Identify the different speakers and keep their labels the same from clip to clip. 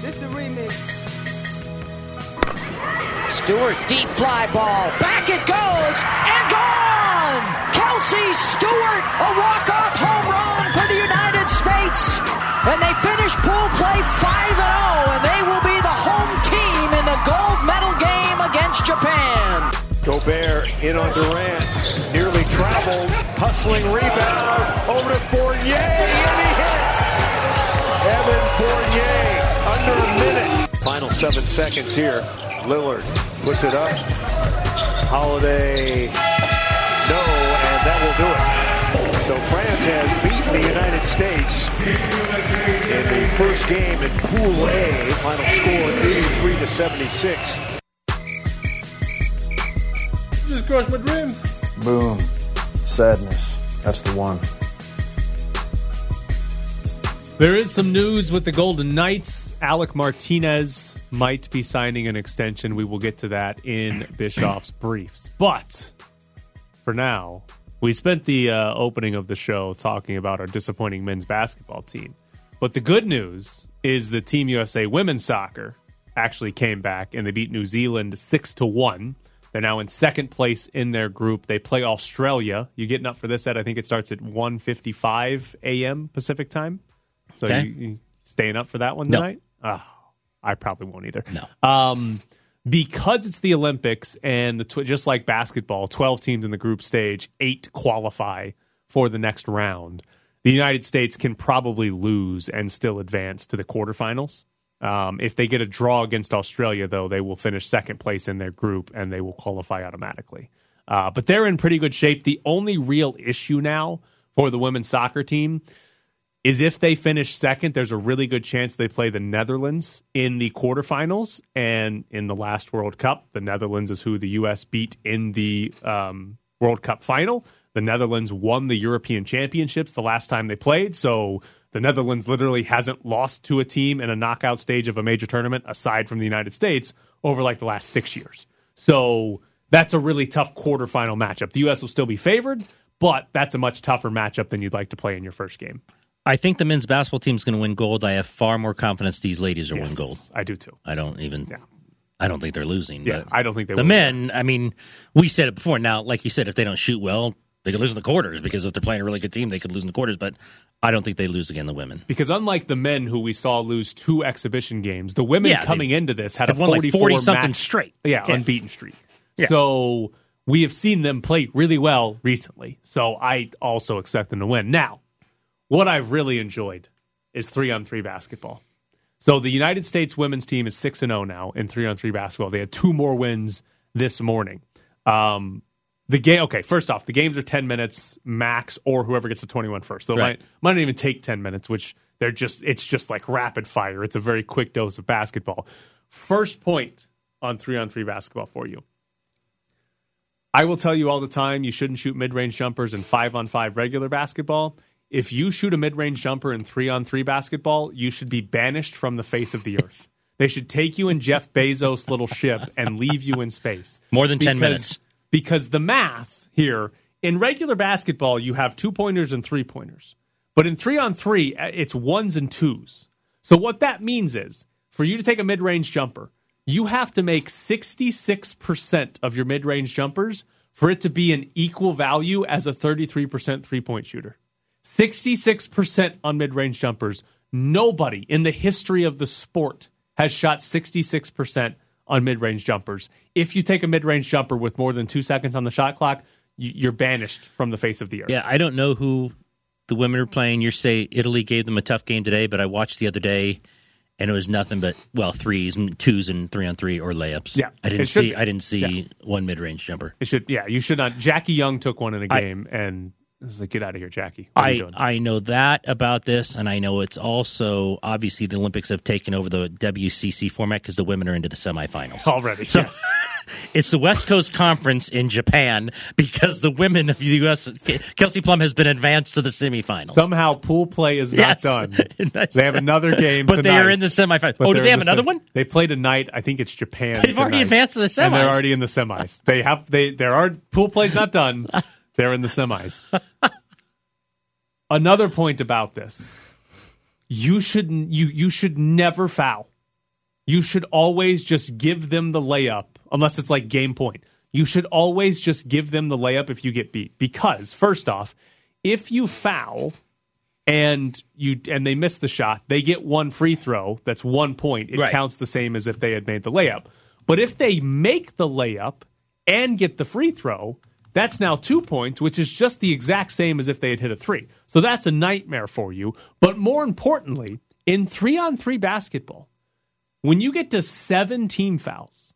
Speaker 1: This the remix.
Speaker 2: Stewart, deep fly ball. Back it goes and gone! Kelsey Stewart, a walk-off home run for the United States. And they finish pool play 5-0, and they will be the home team in the gold medal game against Japan.
Speaker 3: Gobert in on Durant, nearly traveled, hustling rebound, over to Fournier, and he hits! Evan Fournier, under a minute. Final seven seconds here. Lillard puts it up. Holiday, no, and that will do it. So France has beaten the United States in the first game in Pool A. Final score 83 to 76.
Speaker 4: Just crushed my dreams.
Speaker 5: Boom. Sadness. That's the one.
Speaker 6: There is some news with the Golden Knights. Alec Martinez might be signing an extension. We will get to that in Bischoff's briefs. But for now, we spent the uh, opening of the show talking about our disappointing men's basketball team. But the good news is the Team USA women's soccer actually came back and they beat New Zealand 6 to 1. They're now in second place in their group. They play Australia. You getting up for this at I think it starts at 1:55 a.m. Pacific time. So
Speaker 7: Okay.
Speaker 6: you, you staying up for that one tonight? Oh, I probably won't either.
Speaker 7: No.
Speaker 6: Um, because it's the Olympics and the tw- just like basketball, 12 teams in the group stage, eight qualify for the next round. The United States can probably lose and still advance to the quarterfinals. Um, if they get a draw against Australia, though, they will finish second place in their group and they will qualify automatically. Uh, but they're in pretty good shape. The only real issue now for the women's soccer team is if they finish second, there's a really good chance they play the Netherlands in the quarterfinals. And in the last World Cup, the Netherlands is who the U.S. beat in the um, World Cup final. The Netherlands won the European Championships the last time they played. So the Netherlands literally hasn't lost to a team in a knockout stage of a major tournament aside from the United States over like the last six years. So that's a really tough quarterfinal matchup. The U.S. will still be favored, but that's a much tougher matchup than you'd like to play in your first game.
Speaker 7: I think the men's basketball team is going to win gold. I have far more confidence these ladies are
Speaker 6: Yes,
Speaker 7: win gold.
Speaker 6: I do too.
Speaker 7: I don't even.
Speaker 6: Yeah.
Speaker 7: I don't think they're losing.
Speaker 6: Yeah, I don't think they
Speaker 7: the men. I mean, we said it before. Now, like you said, if they don't shoot well, they could lose in the quarters because if they're playing a really good team, they could lose in the quarters. But I don't think they lose again. The women.
Speaker 6: Because unlike the men who we saw lose two exhibition games, the women
Speaker 7: Yeah,
Speaker 6: coming into this had a
Speaker 7: won like
Speaker 6: 44
Speaker 7: 40 something
Speaker 6: match-
Speaker 7: straight.
Speaker 6: Yeah,
Speaker 7: Yeah.
Speaker 6: unbeaten streak.
Speaker 7: Yeah.
Speaker 6: So we have seen them play really well recently. So I also expect them to win. Now, what I've really enjoyed is three on three basketball. So the United States women's team is six and zero now in three on three basketball. They had two more wins this morning. Um, the game. Okay, first off, the games are ten minutes max, or whoever gets to twenty one first. So it might might not even take ten minutes, which they're just it's just like rapid fire. It's a very quick dose of basketball. First point on three on three basketball for you. I will tell you all the time you shouldn't shoot mid range jumpers in five on five regular basketball. If you shoot a mid range jumper in three on three basketball, you should be banished from the face of the earth. They should take you in Jeff Bezos' little ship and leave you in space.
Speaker 7: More than 10
Speaker 6: Because-
Speaker 7: minutes.
Speaker 6: Because the math here in regular basketball, you have two pointers and three pointers. But in three on three, it's ones and twos. So what that means is for you to take a mid range jumper, you have to make 66% of your mid range jumpers for it to be an equal value as a 33% three point shooter. 66% on mid range jumpers. Nobody in the history of the sport has shot 66% on mid range jumpers. If you take a mid range jumper with more than two seconds on the shot clock, you- you're banished from the face of the earth.
Speaker 7: Yeah, I don't know who the women are playing. You say Italy gave them a tough game today, but I watched the other day, and it was nothing but well threes, and twos, and three on three or layups.
Speaker 6: Yeah,
Speaker 7: I didn't see.
Speaker 6: be.
Speaker 7: I didn't see
Speaker 6: Yeah.
Speaker 7: one mid range jumper.
Speaker 6: It should, yeah, you should not. Jackie Young took one in a game, and it's like, get out of here, Jackie. What
Speaker 7: I? I know that about this, and I know it's also obviously the Olympics have taken over the WCC format because the women are into the semifinals.
Speaker 6: Already,
Speaker 7: So-
Speaker 6: yes.
Speaker 7: It's the West Coast Conference in Japan because the women of the U.S. Kelsey Plum has been advanced to the semifinals.
Speaker 6: Somehow pool play is not
Speaker 7: Yes.
Speaker 6: done. They have another game,
Speaker 7: But they are in the semifinals.
Speaker 6: But
Speaker 7: Oh, do they have
Speaker 6: the
Speaker 7: another
Speaker 6: sem-
Speaker 7: one?
Speaker 6: They play tonight. I think it's Japan.
Speaker 7: They've already advanced to the
Speaker 6: and they're already in the semis. They have they there are pool play's not done. They're in the semis. Another point about this: you should you you should never foul. you should always just give them the layup, unless it's like game point. You should always just give them the layup if you get beat. Because, first off, if you foul and you and they miss the shot, they get one free throw. That's one point. It
Speaker 7: Right.
Speaker 6: counts the same as if they had made the layup. But if they make the layup and get the free throw, that's now two points, which is just the exact same as if they had hit a three. So that's a nightmare for you. But more importantly, in three on three basketball, when you get to seven team fouls,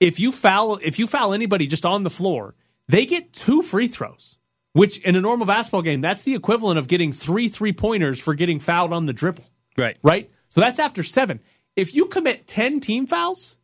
Speaker 6: if you foul if you foul anybody just on the floor, they get two free throws. Which in a normal basketball game, that's the equivalent of getting three three pointers for getting fouled on the dribble
Speaker 7: Right.
Speaker 6: right? So that's after seven. If you commit 10 team fouls,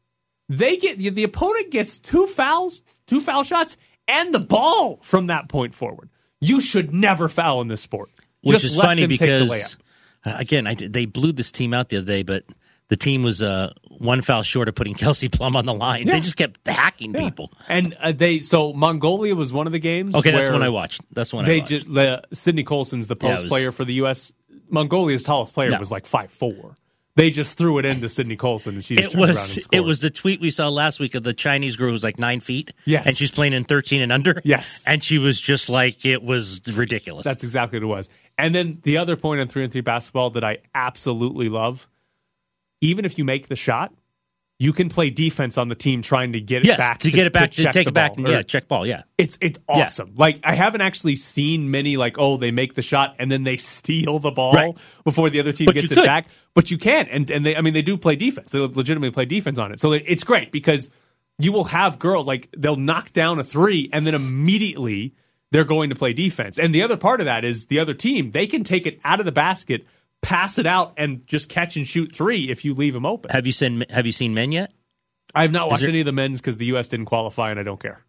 Speaker 6: they get the opponent gets two fouls, two foul shots, and the ball from that point forward. You should never foul in this sport.
Speaker 7: Which
Speaker 6: Just
Speaker 7: is funny because uh, again, I, they blew this team out the other day, but the team was uh, one foul short of putting Kelsey Plum on the line.
Speaker 6: Yeah.
Speaker 7: They just kept hacking people.
Speaker 6: and uh, they so Mongolia was one of the games.
Speaker 7: Okay, that's one I watched. That's one I
Speaker 6: They
Speaker 7: watched.
Speaker 6: just the Sydney Colson's the
Speaker 7: Yeah,
Speaker 6: post
Speaker 7: was-
Speaker 6: player for the U.S. Mongolia's tallest player
Speaker 7: No.
Speaker 6: was like five four. They just threw it into Sydney Colson, and she just
Speaker 7: it
Speaker 6: turned around and
Speaker 7: was
Speaker 6: scored.
Speaker 7: it was the tweet we saw last week of the Chinese girl who's like nine feet.
Speaker 6: Yes.
Speaker 7: and she's playing in thirteen and under.
Speaker 6: Yes.
Speaker 7: and she was just like it was ridiculous.
Speaker 6: That's exactly what it was. And then the other point on three and three basketball that I absolutely love, even if you make the shot, you can play defense on the team trying to get it back
Speaker 7: to, get it back to,
Speaker 6: check
Speaker 7: take it back.
Speaker 6: ball.
Speaker 7: and, yeah, check ball. Yeah,
Speaker 6: It's it's awesome. Like I haven't actually seen many like oh they make the shot and then they steal the ball
Speaker 7: Right.
Speaker 6: before the other team
Speaker 7: But
Speaker 6: gets it
Speaker 7: could.
Speaker 6: back. But you can and and they I mean they do play defense. They legitimately play defense on it. So it- it's great because you will have girls like they'll knock down a three and then immediately they're going to play defense. And the other part of that is the other team they can take it out of the basket, pass it out, and just catch and shoot three if you leave them open.
Speaker 7: have you seen Have you seen men yet?
Speaker 6: I have not watched
Speaker 7: there-
Speaker 6: any of the men's because the U.S. didn't qualify and I don't care.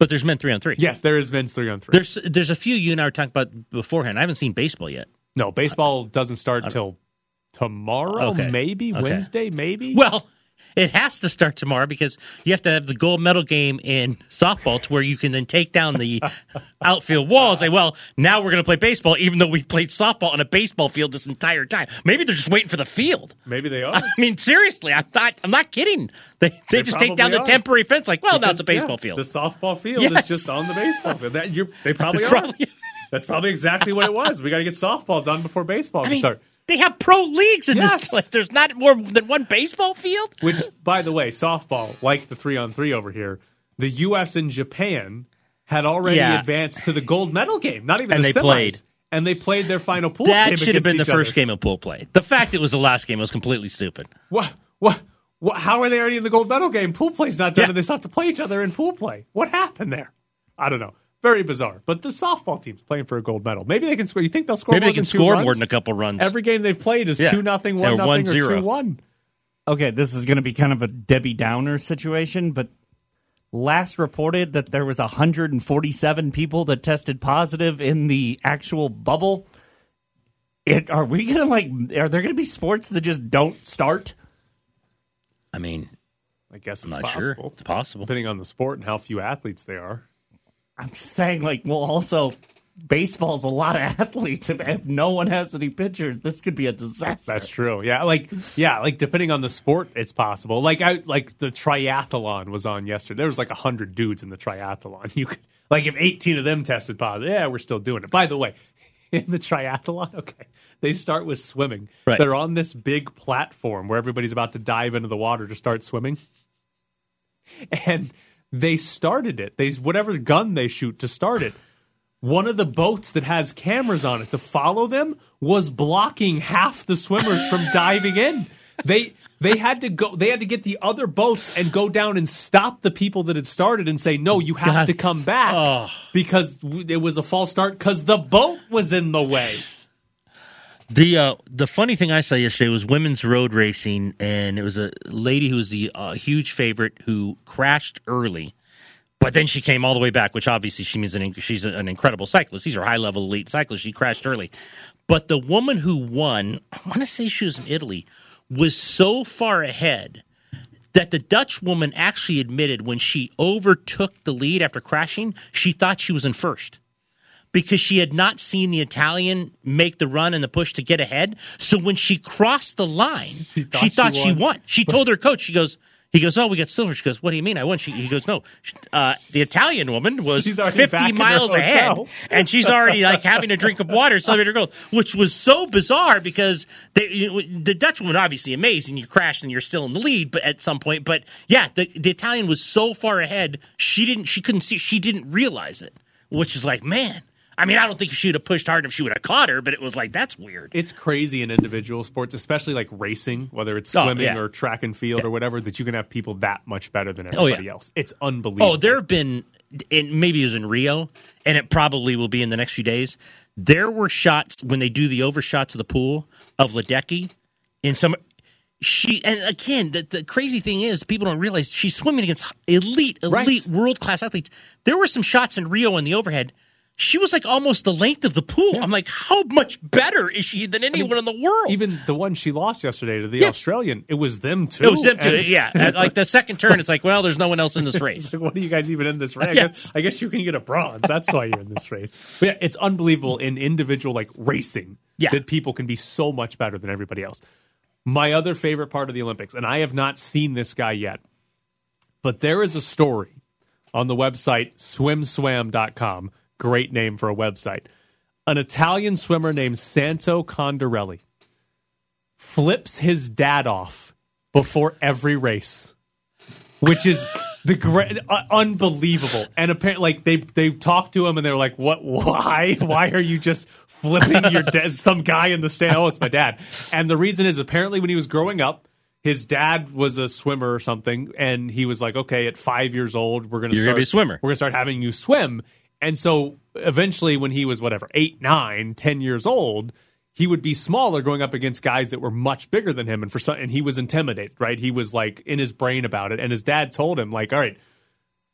Speaker 7: But there's men three on three.
Speaker 6: Yes, there is men's three on three.
Speaker 7: There's there's a few you and I were talking about beforehand. I haven't seen baseball yet.
Speaker 6: No, baseball doesn't start until tomorrow,
Speaker 7: Okay.
Speaker 6: maybe
Speaker 7: Okay.
Speaker 6: Wednesday, maybe.
Speaker 7: Well, it has to start tomorrow because you have to have the gold medal game in softball to where you can then take down the outfield wall and say, well, now we're going to play baseball, even though we played softball on a baseball field this entire time. Maybe they're just waiting for the field.
Speaker 6: maybe they are.
Speaker 7: I mean, seriously, I'm not. I'm not kidding. They they,
Speaker 6: They
Speaker 7: just take down the
Speaker 6: are.
Speaker 7: temporary fence. Like, well, now it's a baseball
Speaker 6: yeah,
Speaker 7: field.
Speaker 6: The softball field
Speaker 7: Yes.
Speaker 6: is just on the baseball field. That, you're, they probably are.
Speaker 7: Probably-
Speaker 6: That's probably exactly what it was. We got to get softball done before baseball
Speaker 7: I
Speaker 6: can
Speaker 7: mean,
Speaker 6: start.
Speaker 7: They have pro leagues in
Speaker 6: Yes.
Speaker 7: this. Like, there's not more than one baseball field.
Speaker 6: Which, by the way, softball, like the three on three over here, the U.S. and Japan had already
Speaker 7: Yeah.
Speaker 6: advanced to the gold medal game. Not even
Speaker 7: And
Speaker 6: the
Speaker 7: they
Speaker 6: semis.
Speaker 7: played.
Speaker 6: And they played their final pool game
Speaker 7: That should have been the first
Speaker 6: other.
Speaker 7: game of pool play. The fact it was the last game was completely stupid.
Speaker 6: What? What? What? How are they already in the gold medal game? Pool play's not done,
Speaker 7: Yeah.
Speaker 6: and they still have to play each other in pool play. What happened there? I don't know. Very bizarre. But the softball team's playing for a gold medal. Maybe they can score. You think they'll score?
Speaker 7: Maybe
Speaker 6: more
Speaker 7: they can
Speaker 6: than two
Speaker 7: score
Speaker 6: runs?
Speaker 7: more than a couple runs.
Speaker 6: Every game they've played is
Speaker 7: Yeah.
Speaker 6: two nothing,
Speaker 7: Or
Speaker 6: one nothing, or
Speaker 7: 1-0.
Speaker 6: two one.
Speaker 1: Okay, this is going to be kind of a Debbie Downer situation, but last reported that there was 147 people that tested positive in the actual bubble. It, are we going to like? Are there going to be sports that just don't start?
Speaker 7: I mean,
Speaker 6: I guess it's
Speaker 7: I'm not
Speaker 6: possible,
Speaker 7: sure. It's possible.
Speaker 6: depending on the sport and how few athletes they are.
Speaker 1: I'm saying like, well, also baseball's a lot of athletes. If, no one has any pitchers, this could be a disaster.
Speaker 6: That's true. Yeah, like yeah, like depending on the sport, it's possible. Like I like the triathlon was on yesterday. There was like hundred dudes in the triathlon. You could like if eighteen of them tested positive, yeah, we're still doing it. By the way, in the triathlon, okay, they start with swimming.
Speaker 7: Right.
Speaker 6: They're on this big platform where everybody's about to dive into the water to start swimming, and they started it. They whatever gun they shoot to start it one of the boats that has cameras on it to follow them was blocking half the swimmers from diving in. They they had to go they had to get the other boats and go down and stop the people that had started and say no you have
Speaker 7: God.
Speaker 6: to come back
Speaker 7: Oh.
Speaker 6: because it was a false start cuz the boat was in the way.
Speaker 7: The uh, the funny thing I saw yesterday was women's road racing, and it was a lady who was the uh, huge favorite who crashed early, but then she came all the way back, which obviously she means an, she's an incredible cyclist. These are high level elite cyclists. She crashed early, but the woman who won, I want to say she was from Italy, was so far ahead that the Dutch woman actually admitted when she overtook the lead after crashing, she thought she was in first. Because she had not seen the Italian make the run and the push to get ahead. So when she crossed the line, she
Speaker 6: thought
Speaker 7: thought,
Speaker 6: she
Speaker 7: she,
Speaker 6: won.
Speaker 7: won. She told her coach, she goes, he goes, oh, we got silver. She goes, what do you mean I won? She, he goes, no, uh, the Italian woman was
Speaker 6: She's already back
Speaker 7: 50 miles ahead and she's already like having a drink of water, celebrating her goal, which was so bizarre because they, you know, the Dutch woman obviously amazing. You crashed and you're still in the lead, but at some point, but yeah, the, the Italian was so far ahead, she didn't, she couldn't see, she didn't realize it, which is like, man. I mean, I don't think she would have pushed hard if she would have caught her, but it was like that's weird.
Speaker 6: It's crazy in individual sports, especially like racing, whether it's
Speaker 7: Oh,
Speaker 6: swimming
Speaker 7: yeah.
Speaker 6: or track and field or whatever, that you can have people that much better than
Speaker 7: Oh, yeah.
Speaker 6: everybody else. It's oh, unbelievable.
Speaker 7: Oh, there have been, and maybe it was in Rio, and it probably will be in the next few days. There were shots when they do the overshots of the pool of Ledecky in some. She and again, the, the crazy thing is, people don't realize she's swimming against elite, elite,
Speaker 6: Right.
Speaker 7: world class athletes. There were some shots in Rio in the overhead. She was like almost the length of the pool. I'm like, how much better is she than anyone in the world?
Speaker 6: Even the one she lost yesterday to the
Speaker 7: Yes.
Speaker 6: Australian, it was them too.
Speaker 7: it was them too. Yeah, at, like the second turn, it's like, well, there's no one else in this race.
Speaker 6: Like, what are you guys even in this race? I,
Speaker 7: Yes.
Speaker 6: guess, I guess you can get a bronze. That's why you're in this race. But yeah, it's unbelievable in individual like racing
Speaker 7: Yeah.
Speaker 6: that people can be so much better than everybody else. My other favorite part of the Olympics, and I have not seen this guy yet, but there is a story on the website swimswam.com. Great name for a website. An Italian swimmer named Santo Condorelli flips his dad off before every race which is the great, uh, unbelievable. And apparently, like they they talked to him and they're like, "What? Why? Why are you just flipping your dad? Some guy in the stand? Oh, it's my dad." And the reason is apparently when he was growing up. His dad was a swimmer or something, and he was like, "Okay, at five years old, we're gonna
Speaker 7: You're
Speaker 6: start,
Speaker 7: gonna be a swimmer."
Speaker 6: We're gonna start having you swim." And so, eventually, when he was whatever eight, nine, ten years old, he would be smaller going up against guys that were much bigger than him. And for some and he was intimidated right? He was like in his brain about it. And his dad told him like all right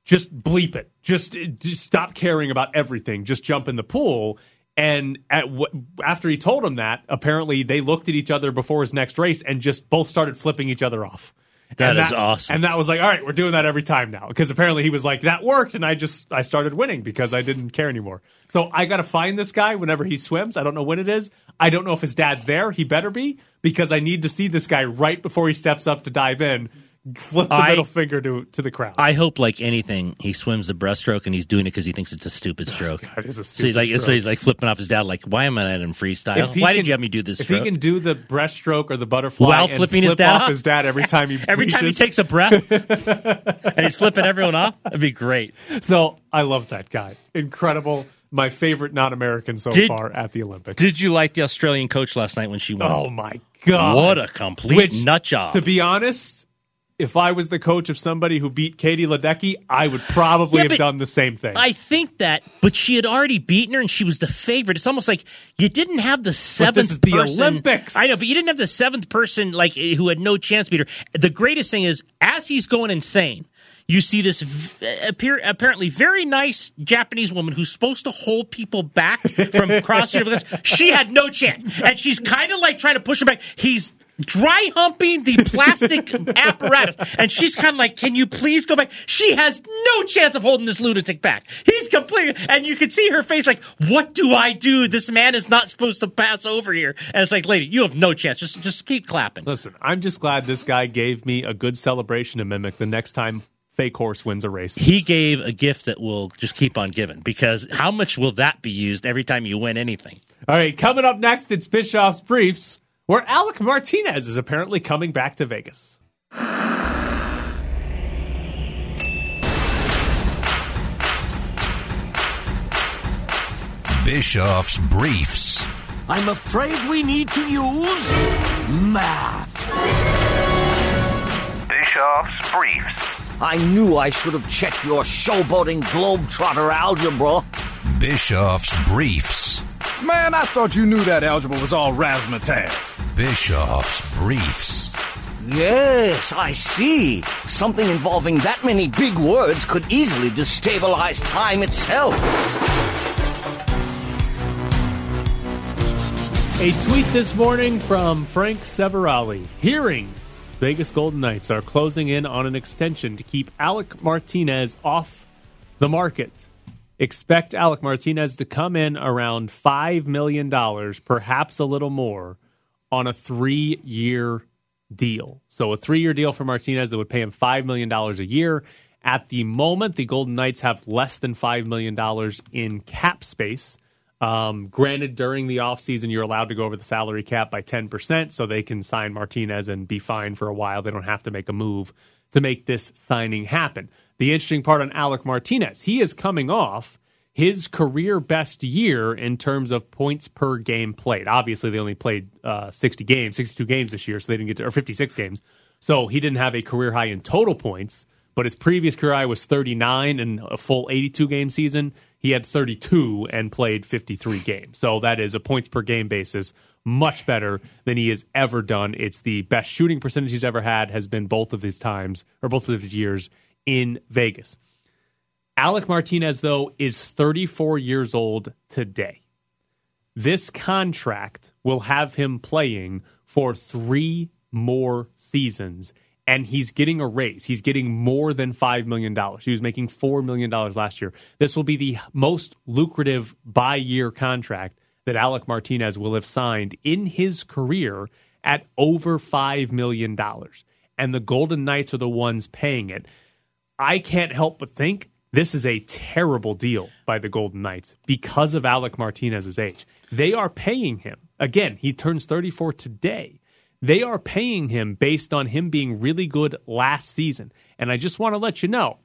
Speaker 6: just bleep it. Just, just stop caring about everything. Just jump in the pool. And at w- after he told him that apparently they looked at each other before his next race and just both started flipping each other off
Speaker 7: That
Speaker 6: and
Speaker 7: is awesome.
Speaker 6: and that was like all right we're doing that every time now. Because apparently he was like that worked and i just i started winning because i didn't care anymore. So i gotta find this guy whenever he swims. I don't know when it is. I don't know if his dad's there. He better be because i need to see this guy right before he steps up to dive in flip the
Speaker 7: I-
Speaker 6: middle finger to to the crowd
Speaker 7: I hope, like anything, he swims the breaststroke and he's doing it because he thinks it's a stupid stroke.
Speaker 6: That is a
Speaker 7: so he's
Speaker 6: stupid
Speaker 7: like, so he's like flipping off his dad, like, "Why am I not in freestyle? Why
Speaker 6: can-
Speaker 7: did you have me do this
Speaker 6: if
Speaker 7: stroke?"
Speaker 6: he can do the breaststroke or the butterfly
Speaker 7: While
Speaker 6: and
Speaker 7: flipping his dad
Speaker 6: off his dad every time he
Speaker 7: Every time he takes a breath and he's flipping everyone off, that'd be great.
Speaker 6: so i love that guy incredible my favorite non-american so
Speaker 7: Did-
Speaker 6: far at the olympics
Speaker 7: Did you like the Australian coach last night when she won?
Speaker 6: Oh my god!
Speaker 7: What a complete
Speaker 6: Which,
Speaker 7: nut job.
Speaker 6: To be honest, if I was the coach of somebody who beat Katie Ledecky, I would probably
Speaker 7: Yeah,
Speaker 6: have done the same thing.
Speaker 7: I think that, but she had already beaten her, and she was the favorite. It's almost like you didn't have the seventh.
Speaker 6: is the
Speaker 7: person-
Speaker 6: Olympics.
Speaker 7: I know, but you didn't have the seventh person like eh, who had no chance to beat her. The greatest thing is, as he's going insane, you see this v- appear, apparently very nice Japanese woman who's supposed to hold people back from crossing over this. She had no chance, and she's kind of like trying to push her back. He's dry humping the plastic apparatus, and she's kind of like, "Can you please go back?" She has no chance of holding this lunatic back. He's completely, and you can see her face like, "What do I do? This man is not supposed to pass over here." And it's like, "Lady, you have no chance. Just, just keep clapping."
Speaker 6: Listen, I'm just glad this guy gave me a good celebration to mimic the next time fake horse wins a race.
Speaker 7: He gave a gift that will just keep on giving because how much will that be used every time you win anything?
Speaker 6: All right, coming up next, it's Bischoff's Briefs, where Alec Martinez is apparently coming back to Vegas.
Speaker 8: Bischoff's Briefs.
Speaker 9: I'm afraid we need to use math.
Speaker 8: Bischoff's Briefs.
Speaker 9: I knew I should have checked your showboating globetrotter algebra.
Speaker 8: Bischoff's Briefs.
Speaker 10: Man, I thought you knew that algebra was all razzmatazz.
Speaker 8: Bischoff's Briefs.
Speaker 9: Yes, I see. Something involving that many big words could easily destabilize time itself.
Speaker 6: A tweet this morning from Frank Seravalli. Hearing Vegas Golden Knights are closing in on an extension to keep Alec Martinez off the market. Expect Alec Martinez to come in around $5 million, perhaps a little more, on a three year deal. So a three year deal for Martinez that would pay him $5 million a year. At the moment, the Golden Knights have less than $5 million in cap space. Um, granted, during the offseason, you're allowed to go over the salary cap by 10%, so they can sign Martinez and be fine for a while. They don't have to make a move to make this signing happen. The interesting part on Alec Martinez, he is coming off his career best year in terms of points per game played. Obviously, they only played uh, 60 games, 62 games this year, so they didn't get to, or 56 games. So he didn't have a career high in total points, but his previous career high was 39 and a full 82 game season. He had 32 and played 53 games. So that is a points per game basis, much better than he has ever done. It's the best shooting percentage he's ever had, has been both of his times, or both of his years in Vegas. Alec Martinez, though, is 34 years old today. This contract will have him playing for three more seasons, and he's getting a raise. He's getting more than $5 million. He was making $4 million last year. This will be the most lucrative by year contract that Alec Martinez will have signed in his career at over $5 million. And the Golden Knights are the ones paying it. I can't help but think this is a terrible deal by the Golden Knights because of Alec Martinez's age. They are paying him. Again, he turns 34 today. They are paying him based on him being really good last season. And I just want to let you know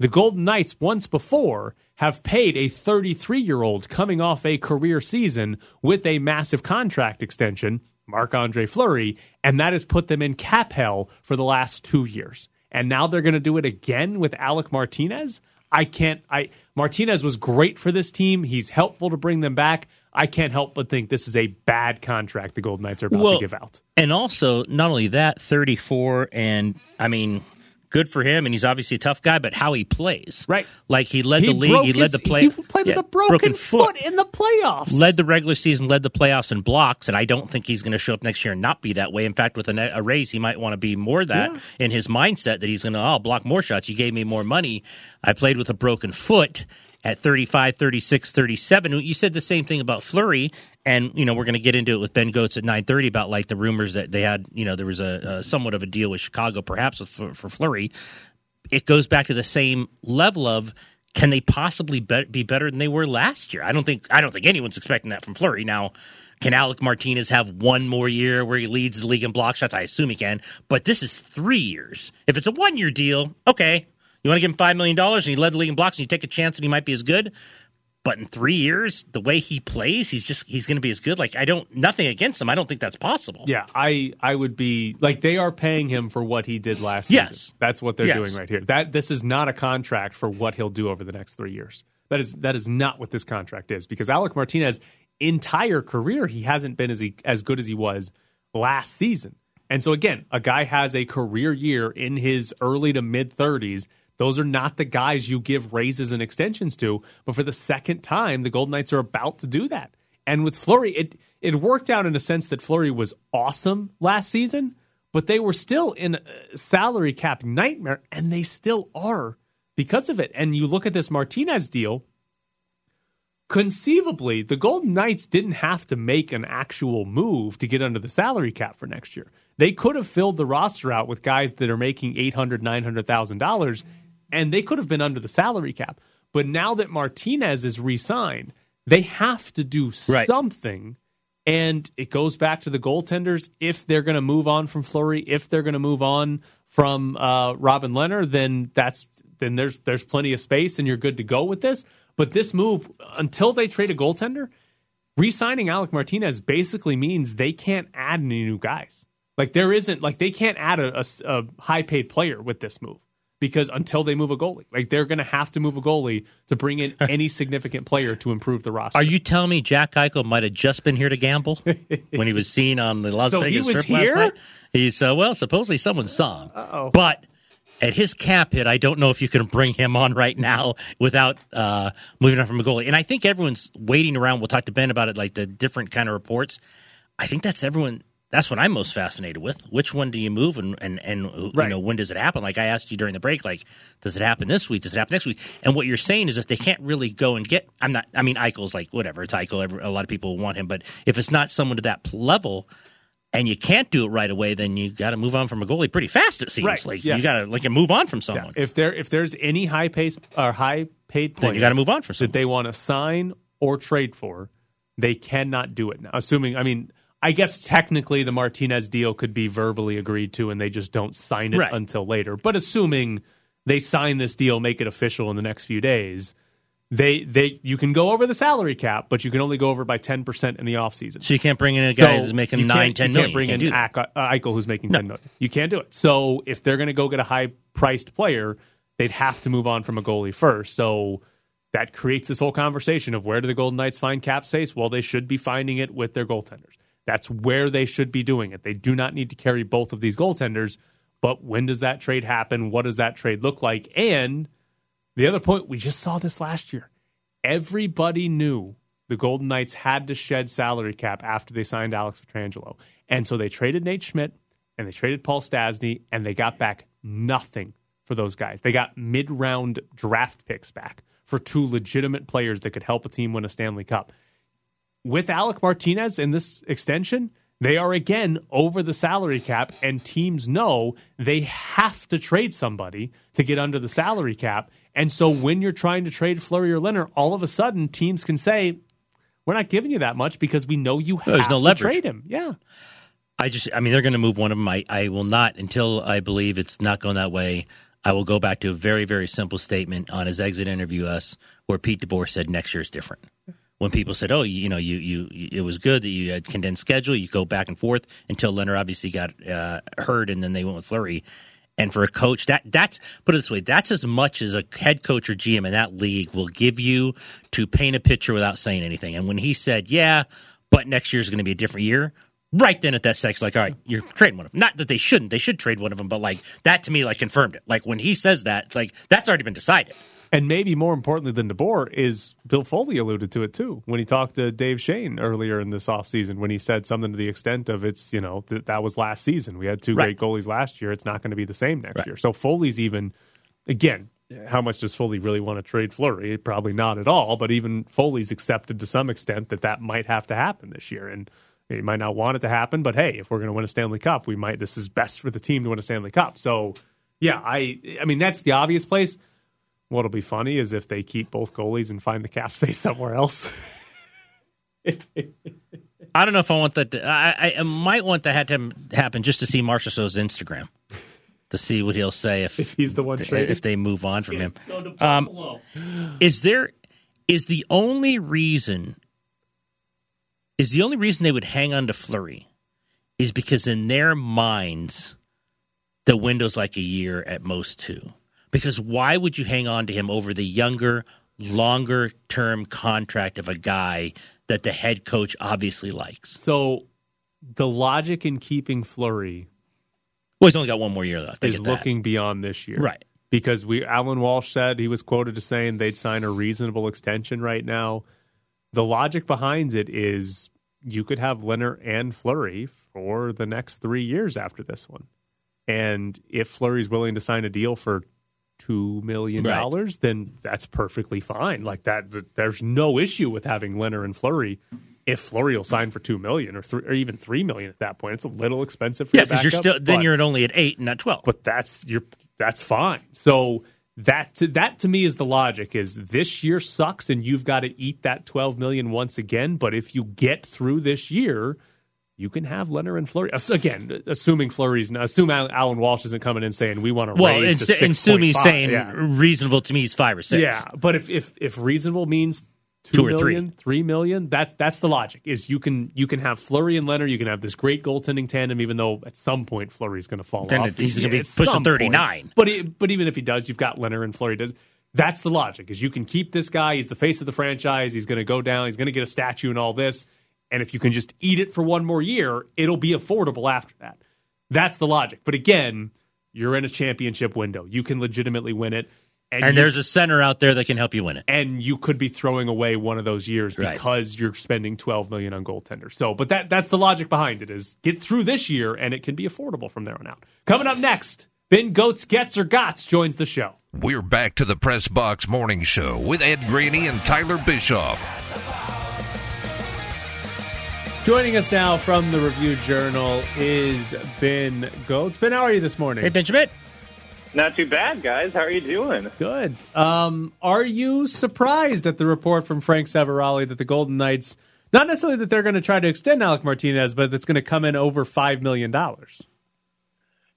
Speaker 6: the Golden Knights, once before, have paid a 33 year old coming off a career season with a massive contract extension, Marc Andre Fleury, and that has put them in cap hell for the last two years. And now they're going to do it again with Alec Martinez. I can't. I Martinez was great for this team. He's helpful to bring them back. I can't help but think this is a bad contract the Golden Knights are about
Speaker 7: Well,
Speaker 6: to give out.
Speaker 7: And also, not only that, 34, and I mean, good for him, and he's obviously a tough guy, but how he plays.
Speaker 6: Right.
Speaker 7: Like he led
Speaker 6: He
Speaker 7: the league, he led
Speaker 6: his-
Speaker 7: the play.
Speaker 6: he played with
Speaker 7: yeah,
Speaker 6: a broken foot in the playoffs.
Speaker 7: Led the regular season, led the playoffs in blocks, and I don't think he's going to show up next year and not be that way. In fact, with a, a raise, he might want to be more that
Speaker 6: Yeah.
Speaker 7: in his mindset that he's going to, oh, block more shots. You gave me more money. I played with a broken foot at 35, 36, 37. You said the same thing about Fleury, and you know we're going to get into it with Ben Gotz at 9:30 about like the rumors that they had. You know there was a, a somewhat of a deal with Chicago, perhaps for, for Fleury. It goes back to the same level of can they possibly be, be better than they were last year? I don't think I don't think anyone's expecting that from Fleury. Now, can Alec Martinez have one more year where he leads the league in block shots? I assume he can, but this is three years. If it's a one year deal, okay, you want to give him five million dollars and he led the league in blocks and you take a chance that he might be as good. But in three years, the way he plays, he's just he's going to be as good. Like I don't nothing against him. I don't think that's possible.
Speaker 6: Yeah, I I would be like they are paying him for what he did last
Speaker 7: Yes.
Speaker 6: season. That's what they're
Speaker 7: Yes.
Speaker 6: doing right here. That this is not a contract for what he'll do over the next 3 years. That is that is not what this contract is because Alec Martinez entire career he hasn't been as he, as good as he was last season. And so again, a guy has a career year in his early to mid 30s. Those are not the guys you give raises and extensions to. But for the second time, the Golden Knights are about to do that. And with Fleury, it it worked out in a sense that Fleury was awesome last season, but they were still in salary cap nightmare, and they still are because of it. And you look at this Martinez deal. Conceivably, the Golden Knights didn't have to make an actual move to get under the salary cap for next year. They could have filled the roster out with guys that are making $800,000, $900,000 and they could have been under the salary cap. But now that Martinez is re-signed, they have to do
Speaker 7: Right.
Speaker 6: something. And it goes back to the goaltenders. If they're going to move on from Fleury, if they're going to move on from uh, Robin Lehner, then that's then there's there's plenty of space, and you're good to go with this. But this move, until they trade a goaltender, re-signing Alec Martinez basically means they can't add any new guys. Like there isn't like they can't add a, a, high paid player with this move because until they move a goalie, like they're going to have to move a goalie to bring in any significant player to improve the roster.
Speaker 7: Are you telling me Jack Eichel might have just been here to gamble when he was seen on the Las
Speaker 6: So
Speaker 7: Vegas Strip last night? He's uh, well, supposedly someone saw him,
Speaker 6: Uh-oh.
Speaker 7: but at his cap hit, I don't know if you can bring him on right now without uh, moving on from a goalie. And I think everyone's waiting around. We'll talk to Ben about it, like the different kind of reports. I think that's everyone. That's what I'm most fascinated with. Which one do you move, and and and uh,
Speaker 6: you
Speaker 7: know when does it happen? Like I asked you during the break, like does it happen this week? Does it happen next week? And what you're saying is if they can't really go and get, I'm not. I mean, Eichel's like whatever. It's Eichel. Every, a lot of people want him, but if it's not someone to that level. And you can't do it right away, then you got to move on from a goalie pretty fast. It seems
Speaker 6: Right,
Speaker 7: like
Speaker 6: yes.
Speaker 7: you got to like move on from
Speaker 6: Yeah.
Speaker 7: someone.
Speaker 6: If there if there's any high pace or high paid
Speaker 7: Then you got to move on from
Speaker 6: that
Speaker 7: someone.
Speaker 6: they want to sign or trade for, they cannot do it now. Assuming, I mean, I guess technically the Martinez deal could be verbally agreed to, and they just don't sign it
Speaker 7: Right.
Speaker 6: until later. But assuming they sign this deal, make it official in the next few days. They they you can go over the salary cap, but you can only go over by ten percent in the offseason.
Speaker 7: So you can't bring in a guy
Speaker 6: So
Speaker 7: who's making nine,
Speaker 6: can't-
Speaker 7: ten
Speaker 6: you can't bring
Speaker 7: You
Speaker 6: in
Speaker 7: that.
Speaker 6: Ak- uh, Eichel, who's making
Speaker 7: No.
Speaker 6: ten million. You can't do it. So if they're going to go get a high priced player, they'd have to move on from a goalie first. So that creates this whole conversation of where do the Golden Knights find cap space? Well, they should be finding it with their goaltenders. That's where they should be doing it. They do not need to carry both of these goaltenders. But when does that trade happen? What does that trade look like? And the other point, we just saw this last year. Everybody knew the Golden Knights had to shed salary cap after they signed Alex Pietrangelo. And so they traded Nate Schmidt and they traded Paul Stastny and they got back nothing for those guys. They got mid round draft picks back for two legitimate players that could help a team win a Stanley Cup. With Alec Martinez in this extension, they are again over the salary cap, and teams know they have to trade somebody to get under the salary cap. And so when you're trying to trade Fleury or Lehner, all of a sudden teams can say, "We're not giving you that much because we know you have
Speaker 7: There's no
Speaker 6: to
Speaker 7: leverage.
Speaker 6: trade him." Yeah,
Speaker 7: I just, I mean, they're going to move one of them. I, I will not until I believe it's not going that way. I will go back to a very, very simple statement on his exit interview us, where Pete DeBoer said next year is different. When people said, "Oh, you, you know, you, you, it was good that you had condensed schedule, you go back and forth until Lehner obviously got uh, hurt, and then they went with Fleury." And for a coach, that that's put it this way, that's as much as a head coach or GM in that league will give you to paint a picture without saying anything. And when he said, "Yeah, but next year is going to be a different year," right then at that it's like, all right, you're trading one of them. Not that they shouldn't; they should trade one of them, but like that to me, like confirmed it. Like when he says that, it's like that's already been decided.
Speaker 6: And maybe more importantly than DeBoer is Bill Foley alluded to it too when he talked to Dave Shane earlier in this offseason when he said something to the extent of it's you know that that was last season. We had two
Speaker 7: Right.
Speaker 6: great goalies last year. It's not going to be the same next
Speaker 7: Right.
Speaker 6: year. So Foley's even again. How much does Foley really want to trade Fleury? Probably not at all. But even Foley's accepted to some extent that that might have to happen this year, and he might not want it to happen. But hey, if we're going to win a Stanley Cup, we might. This is best for the team to win a Stanley Cup. So yeah, I I mean that's the obvious place. What'll be funny is if they keep both goalies and find the cap space somewhere else.
Speaker 7: I don't know if I want that. To, I, I might want that to happen just to see Marshall Show's Instagram to see what he'll say if,
Speaker 6: If he's the one traded.
Speaker 7: if they move on from him. Um, is there is the only reason is the only reason they would hang on to Fleury is because in their minds the window's like a year at most two. Because why would you hang on to him over the younger, longer term contract of a guy that the head coach obviously likes?
Speaker 6: So the logic in keeping Fleury
Speaker 7: Well, he's only got one more year left.
Speaker 6: Is looking beyond this year.
Speaker 7: Right.
Speaker 6: Because we Allan Walsh said he was quoted as saying they'd sign a reasonable extension right now. The logic behind it is you could have Lehner and Fleury for the next three years after this one. And if Fleury's willing to sign a deal for two million dollars, then that's perfectly fine. Like that, th- there's no issue with having Lehner and Fleury. If Fleury will sign for two million or three, or even three million at that point, it's a little expensive for
Speaker 7: Yeah, because you're still then
Speaker 6: but-
Speaker 7: you're at only at eight, and not twelve.
Speaker 6: but that's you're that's fine. So that to, that to me is the logic is this year sucks and you've got to eat that 12 million once again, but if you get through this year, you can have Lehner and Fleury again, assuming Fleury's not assume Allan Walsh isn't coming in saying we want to
Speaker 7: well,
Speaker 6: raise
Speaker 7: and,
Speaker 6: to
Speaker 7: and Sumi's
Speaker 6: 6.5.
Speaker 7: saying
Speaker 6: yeah.
Speaker 7: reasonable to me is five or six.
Speaker 6: Yeah, but if if if reasonable means
Speaker 7: Two
Speaker 6: two
Speaker 7: or three.
Speaker 6: million, three million, that's that's the logic. Is you can you can have Fleury and Lehner, you can have this great goaltending tandem, even though at some point Fleury's going to fall
Speaker 7: Then
Speaker 6: off.
Speaker 7: he's gonna be pushing 39.
Speaker 6: But it, but even if he does, you've got Lehner and Fleury does. That's the logic. Is you can keep this guy. He's the face of the franchise. He's going to go down. He's going to get a statue and all this. And if you can just eat it for one more year, it'll be affordable after that. That's the logic. But again, you're in a championship window. You can legitimately win it.
Speaker 7: And,
Speaker 6: you-
Speaker 7: there's a center out there that can help you win it.
Speaker 6: and you could be throwing away one of those years
Speaker 7: Right.
Speaker 6: because you're spending 12 million on goaltenders. So, but that that's the logic behind it is get through this year and it can be affordable from there on out. Coming up next, Ben Goats Gets or Gots joins the show.
Speaker 8: We're back to the Press Box Morning Show with Ed Graney and Tyler Bischoff.
Speaker 6: Joining us now from the Review Journal is Ben Gotz. Ben, how are you this morning?
Speaker 7: Hey, Benjamin.
Speaker 11: Not too bad, guys. How are you doing?
Speaker 6: Good. Um, are you surprised at the report from Frank Seravalli that the Golden Knights, not necessarily that they're going to try to extend Alec Martinez, but that's going to come in over $5 million?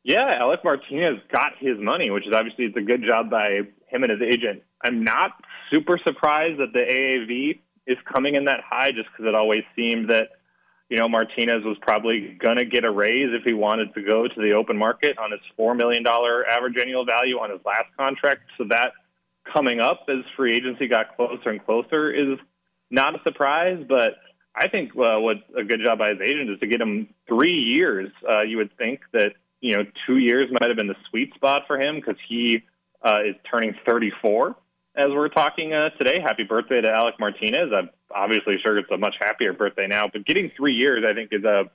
Speaker 11: Yeah, Alec Martinez got his money, which is obviously it's a good job by him and his agent. I'm not super surprised that the AAV is coming in that high, just because it always seemed that you know Martinez was probably going to get a raise if he wanted to go to the open market on his four million dollar average annual value on his last contract. So that coming up as free agency got closer and closer is not a surprise, but. I think uh, what's a good job by his agent is to get him three years. Uh, you would think that you know two years might have been the sweet spot for him because he uh, is turning 34 as we're talking uh, today. Happy birthday to Alec Martinez. I'm obviously sure it's a much happier birthday now, but getting three years, I think, is a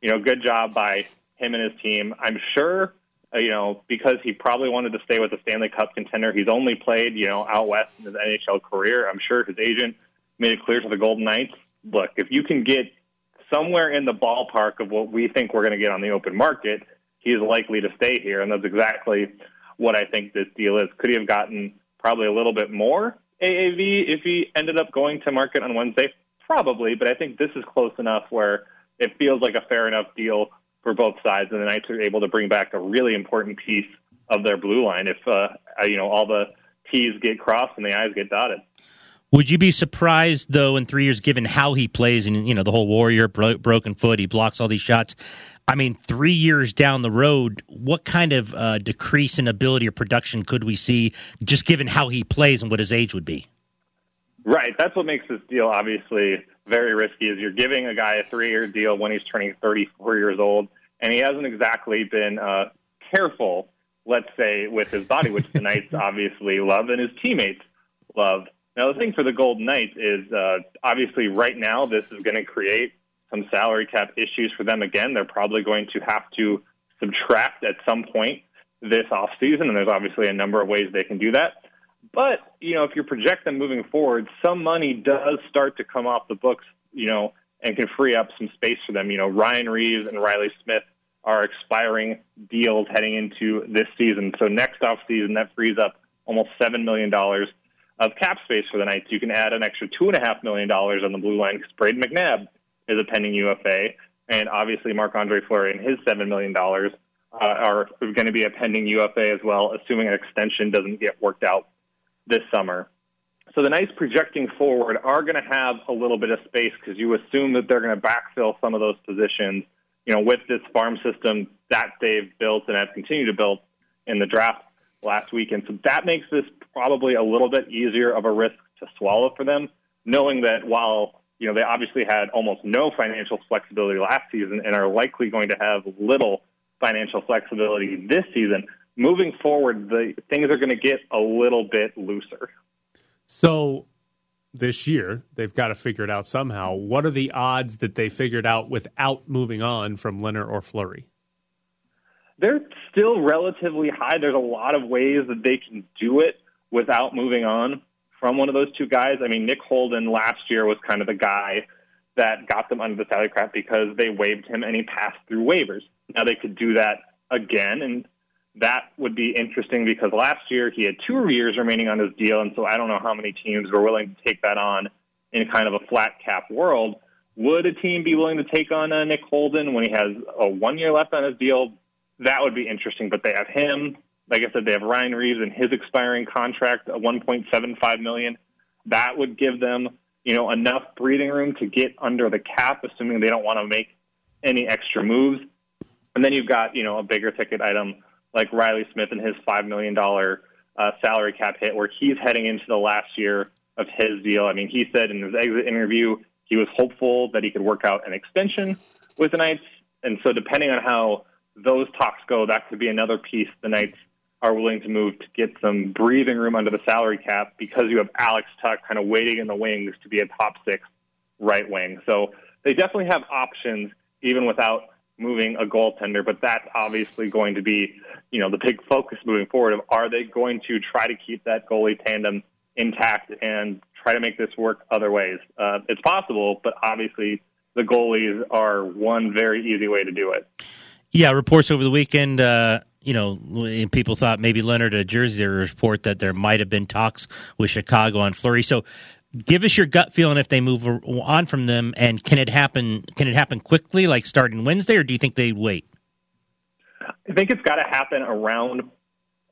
Speaker 11: you know good job by him and his team. I'm sure. Uh, you know, because he probably wanted to stay with the Stanley Cup contender. He's only played, you know, out west in his NHL career. I'm sure his agent made it clear to the Golden Knights look, if you can get somewhere in the ballpark of what we think we're going to get on the open market, he is likely to stay here. And that's exactly what I think this deal is. Could he have gotten probably a little bit more AAV if he ended up going to market on Wednesday? Probably, but I think this is close enough where it feels like a fair enough deal for both sides, and the Knights are able to bring back a really important piece of their blue line if uh, you know all the T's get crossed and the I's get dotted.
Speaker 7: Would you be surprised, though, in three years, given how he plays and you know the whole warrior bro- broken foot, he blocks all these shots. I mean, three years down the road, what kind of uh, decrease in ability or production could we see, just given how he plays and what his age would be?
Speaker 11: Right. That's what makes this deal obviously very risky. Is you're giving a guy a three-year deal when he's turning 34 years old, and he hasn't exactly been uh, careful, let's say, with his body, which the Knights obviously love and his teammates love. Now, the thing for the Golden Knights is uh, obviously right now this is going to create some salary cap issues for them again. They're probably going to have to subtract at some point this offseason, and there's obviously a number of ways they can do that. But, you know, if you project them moving forward, some money does start to come off the books, you know, and can free up some space for them. You know, Ryan Reaves and Reilly Smith are expiring deals heading into this season. So next off season, that frees up almost $7 million of cap space for the Knights. You can add an extra $2.5 million on the blue line because Brayden McNabb is a pending UFA. And obviously, Marc Andre Fleury and his $7 million uh, are going to be a pending UFA as well, assuming an extension doesn't get worked out this summer. So the Knights projecting forward are going to have a little bit of space because you assume that they're going to backfill some of those positions, you know, with this farm system that they've built and have continued to build in the draft last weekend. So that makes this probably a little bit easier of a risk to swallow for them, knowing that while you know they obviously had almost no financial flexibility last season and are likely going to have little financial flexibility this season moving forward, the things are going to get a little bit looser.
Speaker 6: So this year, they've got to figure it out somehow. What are the odds that they figured out without moving on from Lehner or Fleury?
Speaker 11: They're still relatively high. There's a lot of ways that they can do it without moving on from one of those two guys. I mean, Nick Holden last year was kind of the guy that got them under the salary cap because they waived him and he passed through waivers. Now they could do that again, and that would be interesting because last year he had two years remaining on his deal, and so I don't know how many teams were willing to take that on in kind of a flat cap world. Would a team be willing to take on uh, Nick Holden when he has a one year left on his deal? That would be interesting, but they have him. Like I said, they have Ryan Reaves and his expiring contract at 1.75 million. That would give them, you know, enough breathing room to get under the cap, assuming they don't want to make any extra moves. And then you've got, you know, a bigger ticket item like Reilly Smith and his $5 million uh, salary cap hit, where he's heading into the last year of his deal. I mean, he said in his exit interview he was hopeful that he could work out an extension with the Knights. And so, depending on how those talks go, that could be another piece the Knights are willing to move to get some breathing room under the salary cap because you have Alex Tuch kind of waiting in the wings to be a top six right wing. So they definitely have options even without moving a goaltender, but that's obviously going to be, you know, the big focus moving forward of are they going to try to keep that goalie tandem intact and try to make this work other ways. Uh, it's possible, but obviously the goalies are one very easy way to do it.
Speaker 7: Yeah, reports over the weekend. Uh, you know, people thought maybe Lehner a Jersey report that there might have been talks with Chicago on Fleury. So, give us your gut feeling if they move on from them, and can it happen? Can it happen quickly, like starting Wednesday, or do you think they wait?
Speaker 11: I think it's got to happen around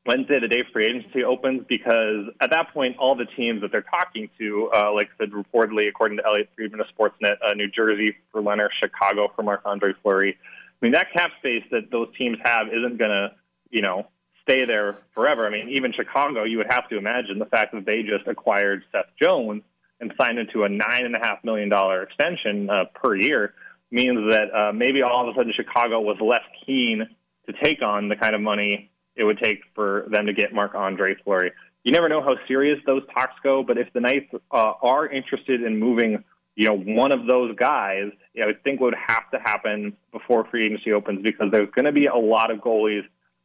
Speaker 11: Wednesday, the day free agency opens, because at that point, all the teams that they're talking to, uh, like I said, reportedly, according to Elliotte Friedman of Sportsnet, uh, New Jersey for Lehner, Chicago for Marc Andre Fleury. I mean, that cap space that those teams have isn't going to, you know, stay there forever. I mean, even Chicago, you would have to imagine the fact that they just acquired Seth Jones and signed into a nine and a half million dollar extension uh, per year means that uh, maybe all of a sudden Chicago was less keen to take on the kind of money it would take for them to get Marc Andre Fleury. You never know how serious those talks go, but if the Knights uh, are interested in moving, you know, one of those guys, you know, I would think would have to happen before free agency opens because there's going to be a lot of goalies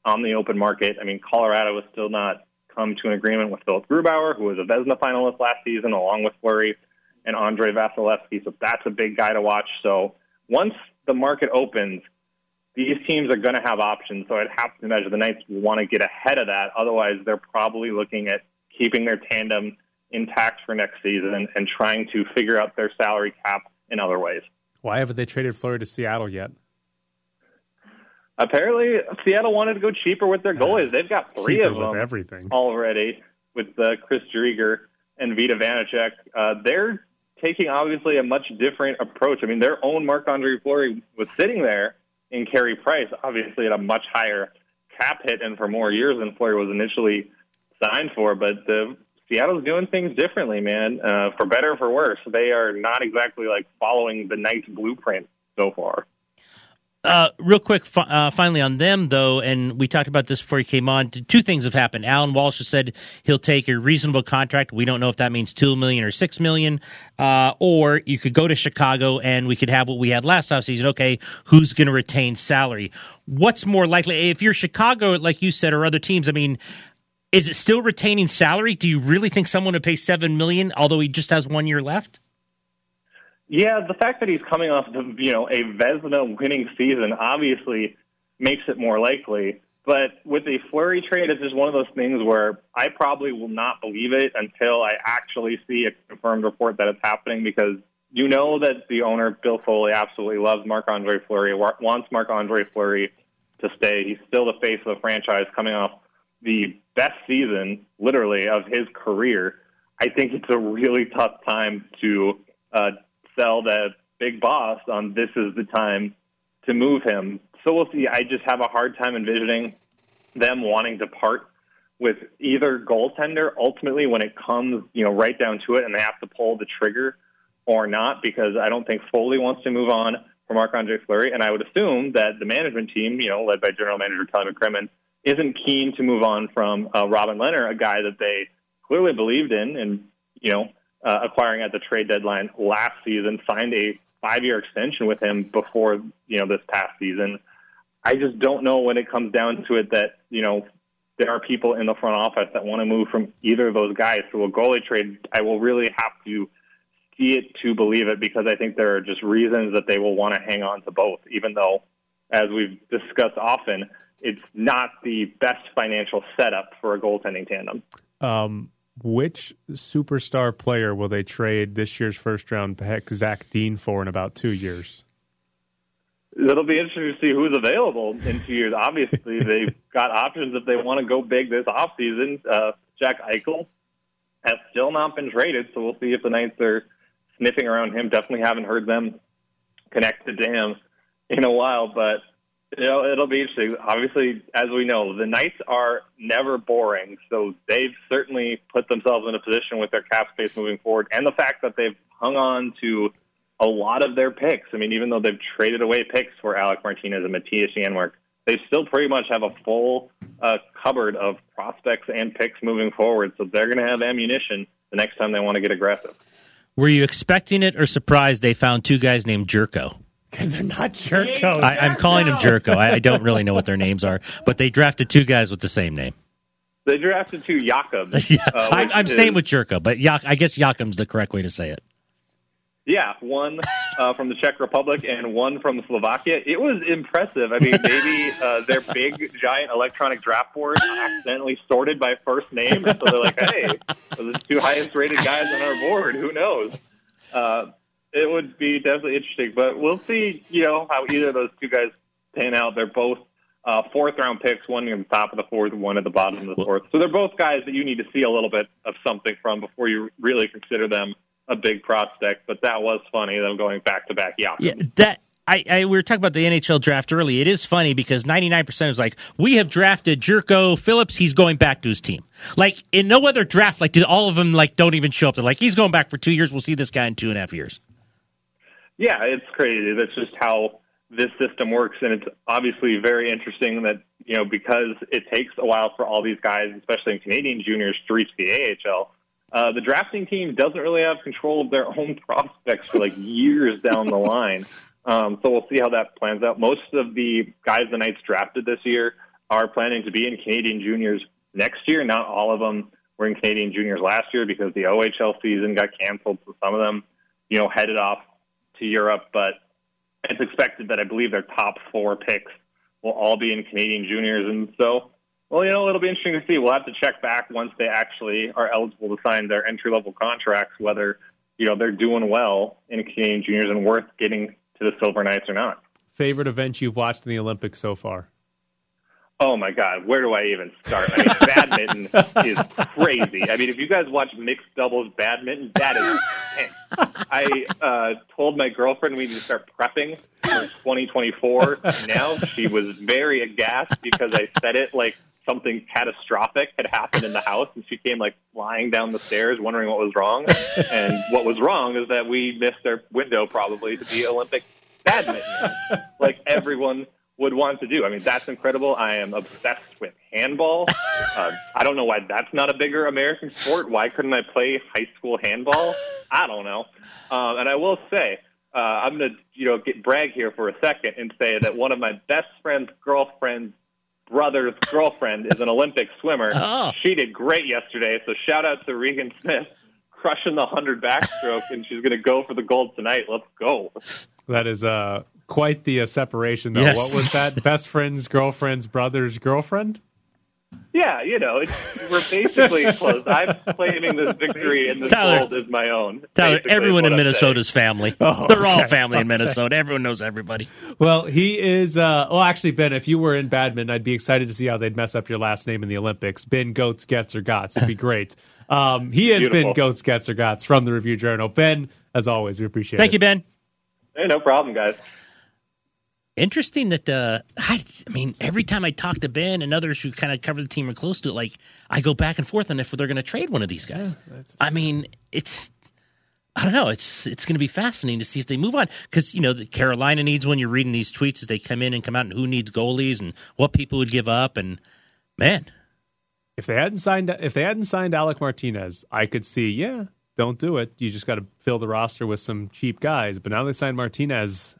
Speaker 11: on the open market. I mean, Colorado has still not come to an agreement with Philipp Grubauer, who was a Vezina finalist last season, along with Fleury and Andre Vasilevskiy. So that's a big guy to watch. So once the market opens, these teams are going to have options. So I'd have to measure the Knights want to get ahead of that. Otherwise, they're probably looking at keeping their tandem intact for next season and trying to figure out their salary cap in other ways.
Speaker 6: Why haven't they traded Fleury to Seattle yet?
Speaker 11: Apparently, Seattle wanted to go cheaper with their goalies. They've got three
Speaker 6: cheaper
Speaker 11: of them
Speaker 6: everything.
Speaker 11: already with uh, Chris Driedger and Vita Vanecek. Uh, they're taking obviously a much different approach. I mean, their own Marc Andre Fleury was sitting there in Carey Price, obviously at a much higher cap hit and for more years than Fleury was initially signed for. But the Seattle's doing things differently, man. Uh, for better or for worse, they are not exactly like following the Knights blueprint so far.
Speaker 7: Uh, real quick, uh, finally on them though, and we talked about this before he came on. Two things have happened. Allan Walsh has said he'll take a reasonable contract. We don't know if that means two million or six million, uh, or you could go to Chicago and we could have what we had last offseason. Okay, who's going to retain salary? What's more likely? If you're Chicago, like you said, or other teams, I mean, is it still retaining salary? Do you really think someone would pay seven million, although he just has one year left?
Speaker 11: Yeah, the fact that he's coming off the you know a Vezina winning season obviously makes it more likely. But with the Fleury trade, it's just one of those things where I probably will not believe it until I actually see a confirmed report that it's happening because you know that the owner, Bill Foley, absolutely loves Marc Andre Fleury, wants Marc Andre Fleury to stay. He's still the face of the franchise coming off the best season, literally, of his career. I think it's a really tough time to uh, sell the big boss on this is the time to move him. So we'll see. I just have a hard time envisioning them wanting to part with either goaltender ultimately when it comes, you know, right down to it and they have to pull the trigger or not because I don't think Foley wants to move on from Marc Andre Fleury. And I would assume that the management team, you know, led by general manager Kelly McCrimmon, isn't keen to move on from uh, Robin Lehner, a guy that they clearly believed in and, you know, uh, acquiring at the trade deadline last season, signed a five-year extension with him before you know this past season. I just don't know when it comes down to it that you know there are people in the front office that want to move from either of those guys. So a goalie trade, I will really have to see it to believe it because I think there are just reasons that they will want to hang on to both, even though, as we've discussed often, it's not the best financial setup for a goaltending tandem.
Speaker 6: Um, which superstar player will they trade this year's first round pick Zach Dean for in about two years?
Speaker 11: It'll be interesting to see who's available in two years. Obviously, they've got options if they want to go big this offseason. Uh, Jack Eichel has still not been traded, so we'll see if the Knights are sniffing around him. Definitely haven't heard them connected to him in a while, but you know, it'll be interesting. Obviously, as we know, the Knights are never boring, so they've certainly put themselves in a position with their cap space moving forward, and the fact that they've hung on to a lot of their picks. I mean, even though they've traded away picks for Alec Martinez and Mattias Janmark, they still pretty much have a full uh, cupboard of prospects and picks moving forward. So they're going to have ammunition the next time they want to get aggressive.
Speaker 7: Were you expecting it or surprised they found two guys named Jerko?
Speaker 1: Because they're not Jerko.
Speaker 7: I, I'm calling them Jerko. I, I don't really know what their names are, but they drafted two guys with the same name.
Speaker 11: They drafted two Jakobs.
Speaker 7: yeah,
Speaker 11: uh,
Speaker 7: I,
Speaker 11: which
Speaker 7: I'm
Speaker 11: is-
Speaker 7: staying with Jerko, but Jak- I guess Jakob's the correct way to say it.
Speaker 11: Yeah, one uh, from the Czech Republic and one from Slovakia. It was impressive. I mean, maybe uh, their big, giant electronic draft board accidentally sorted by first name, and so they're like, "Hey, those are the two highest-rated guys on our board. Who knows?" It would be definitely interesting, but we'll see. You know how either of those two guys pan out. They're both uh, fourth-round picks, one in the top of the fourth, one at the bottom of the fourth. So they're both guys that you need to see a little bit of something from before you really consider them a big prospect. But that was funny, them going back to back. Yeah,
Speaker 7: Yeah, that I, I we were talking about the NHL draft early. It is funny because 99% is like, we have drafted Jerko Phillips, he's going back to his team. Like in no other draft, like did all of them like don't even show up. They're like, he's going back for two years. We'll see this guy in two and a half years.
Speaker 11: Yeah, it's crazy. That's just how this system works, and it's obviously very interesting that you know because it takes a while for all these guys, especially in Canadian juniors, to reach the AHL. Uh, the drafting team doesn't really have control of their own prospects for like years down the line. Um, so we'll see how that plans out. Most of the guys the Knights drafted this year are planning to be in Canadian juniors next year. Not all of them were in Canadian juniors last year because the OHL season got canceled. So some of them, you know, headed off to Europe, but it's expected that I believe their top four picks will all be in Canadian juniors. And so, well, you know, it'll be interesting to see. We'll have to check back once they actually are eligible to sign their entry level contracts, whether, you know, they're doing well in Canadian juniors and worth getting to the Silver Knights or not.
Speaker 6: Favorite event you've watched in the Olympics so far?
Speaker 11: Oh my God, where do I even start? I mean, badminton is crazy. I mean, if you guys watch mixed doubles badminton, that is intense. I uh, told my girlfriend we need to start prepping for 2024. Now she was very aghast because I said it like something catastrophic had happened in the house, and she came like flying down the stairs, wondering what was wrong. And what was wrong is that we missed our window probably to be Olympic badminton, like everyone would want to do. I mean, that's incredible. I am obsessed with handball. Uh, I don't know why that's not a bigger American sport. Why couldn't I play high school handball? I don't know. Um, and I will say, uh, I'm going to, you know, get brag here for a second and say that one of my best friend's girlfriend's brother's girlfriend is an Olympic swimmer.
Speaker 7: Oh.
Speaker 11: She did great yesterday. So shout out to Regan Smith crushing the 100 backstroke, and she's going to go for the gold tonight. Let's go.
Speaker 6: That is uh, quite the uh, separation, though.
Speaker 7: Yes.
Speaker 6: What was that? Best friend's girlfriend's brother's girlfriend?
Speaker 11: Yeah, you know, it's, we're basically close. I'm claiming this victory in this
Speaker 7: Tyler-
Speaker 11: gold is my own.
Speaker 7: Tyler, everyone in
Speaker 11: I'm
Speaker 7: Minnesota's family.
Speaker 6: Oh,
Speaker 7: They're all
Speaker 6: okay.
Speaker 7: family in Minnesota. Everyone knows everybody.
Speaker 6: Well, he is. Uh, well, actually, Ben, if you were in badminton, I'd be excited to see how they'd mess up your last name in the Olympics. Ben Goats Gets or Gots. It'd be great. Um, he has
Speaker 11: Beautiful.
Speaker 6: been Goats Gets or Gots from the Review Journal. Ben, as always, we appreciate
Speaker 7: Thank
Speaker 6: it.
Speaker 7: you, Ben.
Speaker 11: Hey, no problem, guys.
Speaker 7: Interesting that uh, I, I mean, every time I talk to Ben and others who kind of cover the team or close to it, like I go back and forth on if they're going to trade one of these guys. I mean, it's I don't know. It's it's going to be fascinating to see if they move on because you know the Carolina needs one. You're reading these tweets as they come in and come out, and who needs goalies and what people would give up. And man,
Speaker 6: If they hadn't signed, if they hadn't signed Alec Martinez, I could see, yeah, don't do it. You just got to fill the roster with some cheap guys. But now they signed Martinez.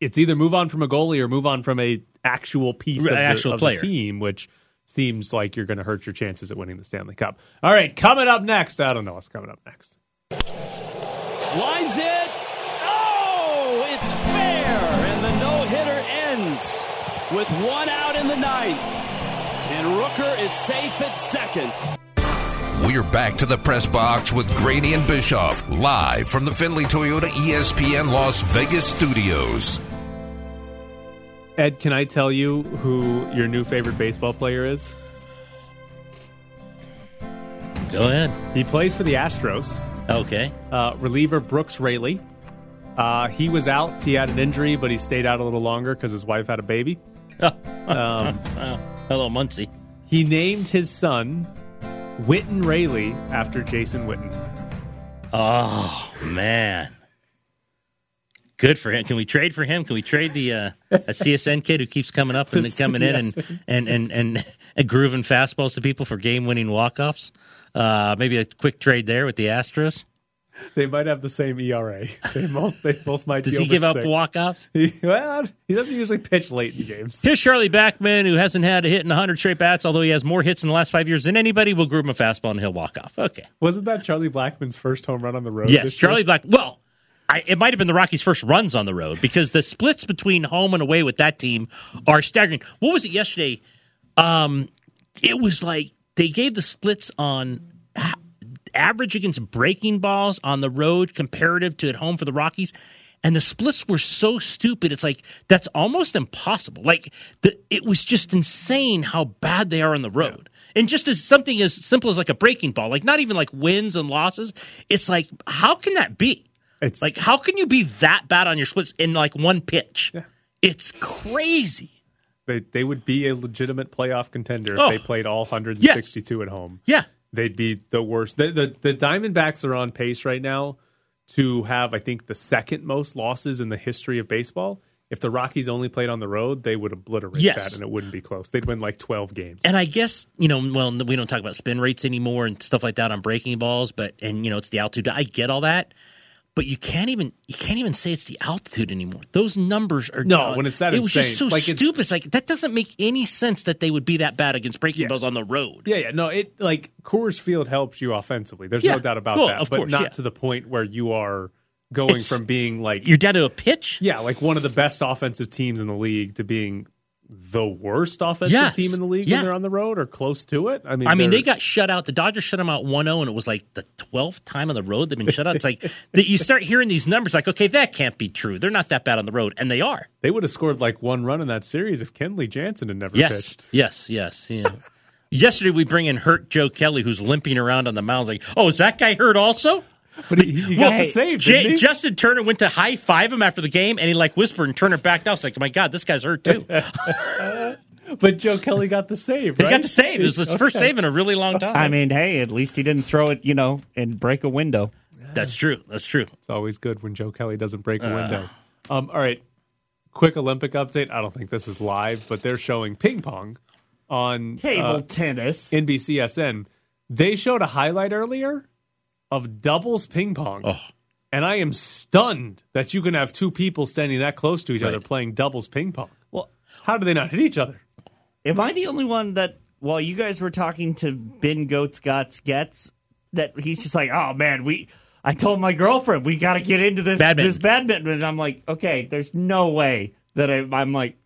Speaker 6: It's either move on from a goalie or move on from a actual piece of,
Speaker 7: Right,
Speaker 6: the,
Speaker 7: actual
Speaker 6: of
Speaker 7: player.
Speaker 6: the team, which seems like you're going to hurt your chances at winning the Stanley Cup. All right, coming up next. I don't know what's coming up next.
Speaker 12: Lines it. Oh, it's fair. And the no hitter ends with one out in the ninth. And Rooker is safe at second.
Speaker 8: We're back to the press box with Graney and Bischoff, live from the Findlay Toyota ESPN Las Vegas studios.
Speaker 6: Ed, can I tell you who your new favorite baseball player is?
Speaker 7: go ahead.
Speaker 6: He plays for the Astros.
Speaker 7: Okay.
Speaker 6: Uh, reliever Brooks Raley. Uh, he was out. He had an injury, but he stayed out a little longer because his wife had a baby.
Speaker 7: Oh,
Speaker 6: Um.
Speaker 7: Hello, Muncie.
Speaker 6: He named his son Witten Raley after Jason Witten.
Speaker 7: Oh man. Good for him. Can we trade for him? Can we trade the uh, a CSN kid who keeps coming up and then coming in and and and and, and grooving fastballs to people for game winning walk offs? Uh, maybe a quick trade there with the Astros.
Speaker 6: They might have the same ERA. They both, they both might.
Speaker 7: Does he give up walk offs?
Speaker 6: well, he doesn't usually pitch late in games.
Speaker 7: Here's Charlie Blackmon, who hasn't had a hit in 100 straight bats, although he has more hits in the last five years than anybody. Will groove him a fastball and he'll walk off. Okay.
Speaker 6: Wasn't that Charlie Blackmon's first home run on the road?
Speaker 7: Yes? Charlie Black. Well, I, it might have been the Rockies' first runs on the road because the splits between home and away with that team are staggering. What was it yesterday? Um, it was like they gave the splits on average against breaking balls on the road comparative to at home for the Rockies. And the splits were so stupid. It's like that's almost impossible. Like the, it was just insane how bad they are on the road. And just as something as simple as like a breaking ball, like not even like wins and losses. It's like how can that be?
Speaker 6: It's
Speaker 7: like how can you be that bad on your splits in like one pitch? It's crazy.
Speaker 6: They they would be a legitimate playoff contender if
Speaker 7: Oh.
Speaker 6: they played all 162 at home.
Speaker 7: Yeah.
Speaker 6: They'd be the worst. The, the the Diamondbacks are on pace right now to have I think the second most losses in the history of baseball. If the Rockies only played on the road, they would obliterate
Speaker 7: Yes.
Speaker 6: that and it wouldn't be close. They'd win like 12 games.
Speaker 7: And I guess you know, well, we don't talk about spin rates anymore and stuff like that on breaking balls, but and you know, it's the altitude. I get all that, but you can't even you can't even say it's the altitude anymore. Those numbers are
Speaker 6: No, when it's that
Speaker 7: It was just so
Speaker 6: Like,
Speaker 7: stupid. It's like that doesn't make any sense that they would be that bad against breaking balls on the road.
Speaker 6: Yeah, yeah, no, it like Coors Field helps you offensively. There's
Speaker 7: Yeah.
Speaker 6: no doubt about
Speaker 7: Well,
Speaker 6: that, but
Speaker 7: course,
Speaker 6: not
Speaker 7: yeah.
Speaker 6: to the point where you are going
Speaker 7: It's-
Speaker 6: from being like
Speaker 7: You're down to a pitch.
Speaker 6: yeah, like one of the best offensive teams in the league to being the worst offensive
Speaker 7: Yes.
Speaker 6: team in the league
Speaker 7: Yeah.
Speaker 6: when they're on the road or close to it. I mean,
Speaker 7: I mean,
Speaker 6: they're-
Speaker 7: got shut out. The Dodgers shut them out 1-0, and it was like the twelfth time on the road they've been shut out. It's like that you start hearing these numbers, like, okay, that can't be true. They're not that bad on the road, and they are.
Speaker 6: they would have scored like one run in that series if Kenley Jansen had never
Speaker 7: Yes,
Speaker 6: pitched.
Speaker 7: yes, yes. Yeah. Yesterday we bring in hurt Joe Kelly, who's limping around on the mound. Like, oh, is that guy hurt also?
Speaker 6: But he, he got the save,
Speaker 7: J-
Speaker 6: didn't he?
Speaker 7: Justin Turner went to high five him after the game, and he like whispered, and Turner backed off. It's like, oh my god, this guy's hurt too.
Speaker 6: but Joe Kelly got the save.
Speaker 7: He got the save. It was his first save in a really long time.
Speaker 1: I mean, hey, at least he didn't throw it, you know, and break a window.
Speaker 7: that's true. That's true.
Speaker 6: It's always good when Joe Kelly doesn't break a
Speaker 7: Uh.
Speaker 6: window. Um, all right, quick Olympic update. I don't think this is live, but they're showing ping pong on
Speaker 1: Table
Speaker 6: uh,
Speaker 1: tennis.
Speaker 6: NBCSN. They showed a highlight earlier of doubles ping pong.
Speaker 7: Oh.
Speaker 6: And I am stunned that you can have two people standing that close to each other playing doubles ping pong.
Speaker 1: Well,
Speaker 6: How do they not hit each other?
Speaker 1: Am I the only one that while you guys were talking to Ben Goats Gots Gets that he's just like, oh man, we I told my girlfriend we got to get into this
Speaker 7: Badminton.
Speaker 1: this badminton, and I'm like, okay, there's no way that I, I'm like,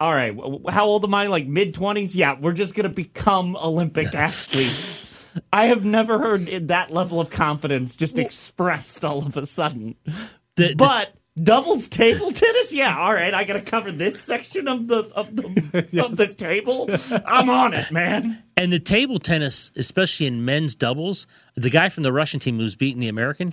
Speaker 1: all right, wh- how old am I? Like mid twenties? Yeah, we're just gonna become Olympic athletes. I have never heard that level of confidence just expressed all of a sudden.
Speaker 7: The- the-
Speaker 1: but doubles table tennis, yeah, all right. I got to cover this section of the of the of the table. I'm on it, man.
Speaker 7: And the table tennis, especially in men's doubles, the guy from the Russian team who's beating the American,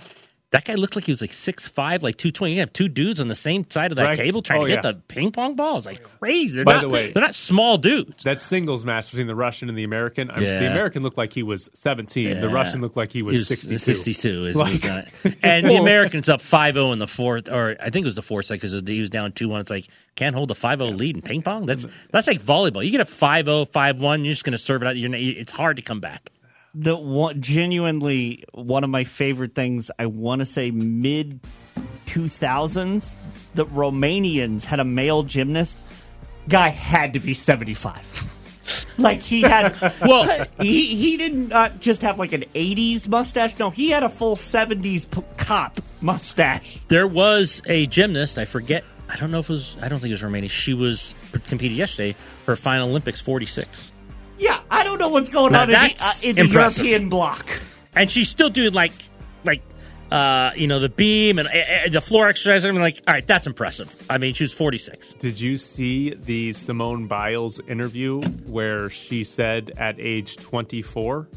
Speaker 7: that guy looked like he was like six five, like two twenty. You have two dudes on the same side of that
Speaker 6: Right.
Speaker 7: table trying
Speaker 6: Oh,
Speaker 7: to hit
Speaker 6: yeah.
Speaker 7: the ping pong ball. It's like crazy. They're
Speaker 6: By
Speaker 7: not,
Speaker 6: the way-
Speaker 7: they're not small dudes.
Speaker 6: That singles match between the Russian and the American. I mean, the American looked like he was 17. The Russian looked like he was,
Speaker 7: He was
Speaker 6: 62.
Speaker 7: 62 is
Speaker 6: Like-
Speaker 7: not. And the American's up 5-0 in the fourth, or I think it was the fourth set because he was down 2-1. It's like, can't hold the 5-0 lead in ping pong? That's that's like volleyball. You get a 5-0, 5-1, you're just going to serve it out. You're it's hard to come back.
Speaker 1: The one, genuinely one of my favorite things. I want to say mid two thousands. The Romanians had a male gymnast. Guy had to be seventy five. Like he had, well, he he didn't not just have like an '80s mustache. No, he had a full '70s p- cop mustache.
Speaker 7: There was a gymnast, I forget, I don't know if it was, I don't think it was Romania. She was competed yesterday, her final Olympics 46.
Speaker 1: Yeah, I don't know what's going
Speaker 7: Now
Speaker 1: on in the, uh,
Speaker 7: that's
Speaker 1: in the
Speaker 7: impressive.
Speaker 1: European bloc.
Speaker 7: And she's still doing like, like, uh, you know, the beam and uh, uh, the floor exercise. I'm like, all right, that's impressive. I mean, she was 46.
Speaker 6: Did you see the Simone Biles interview where she said at age 24,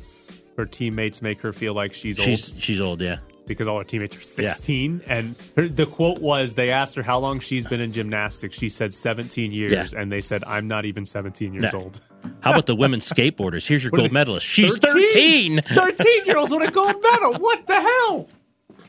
Speaker 6: her teammates make her feel like she's,
Speaker 7: She's
Speaker 6: old
Speaker 7: she's old, yeah.
Speaker 6: Because all her teammates are
Speaker 7: Yeah.
Speaker 6: 16? And her, the quote was they asked her how long she's been in gymnastics. She said 17 years,
Speaker 7: Yeah.
Speaker 6: and they said, I'm not even 17 years
Speaker 7: No.
Speaker 6: old.
Speaker 7: How about the women skateboarders? Here's your
Speaker 6: What
Speaker 7: gold medalist. She's 13.
Speaker 6: 13 year olds with a gold medal. What the hell?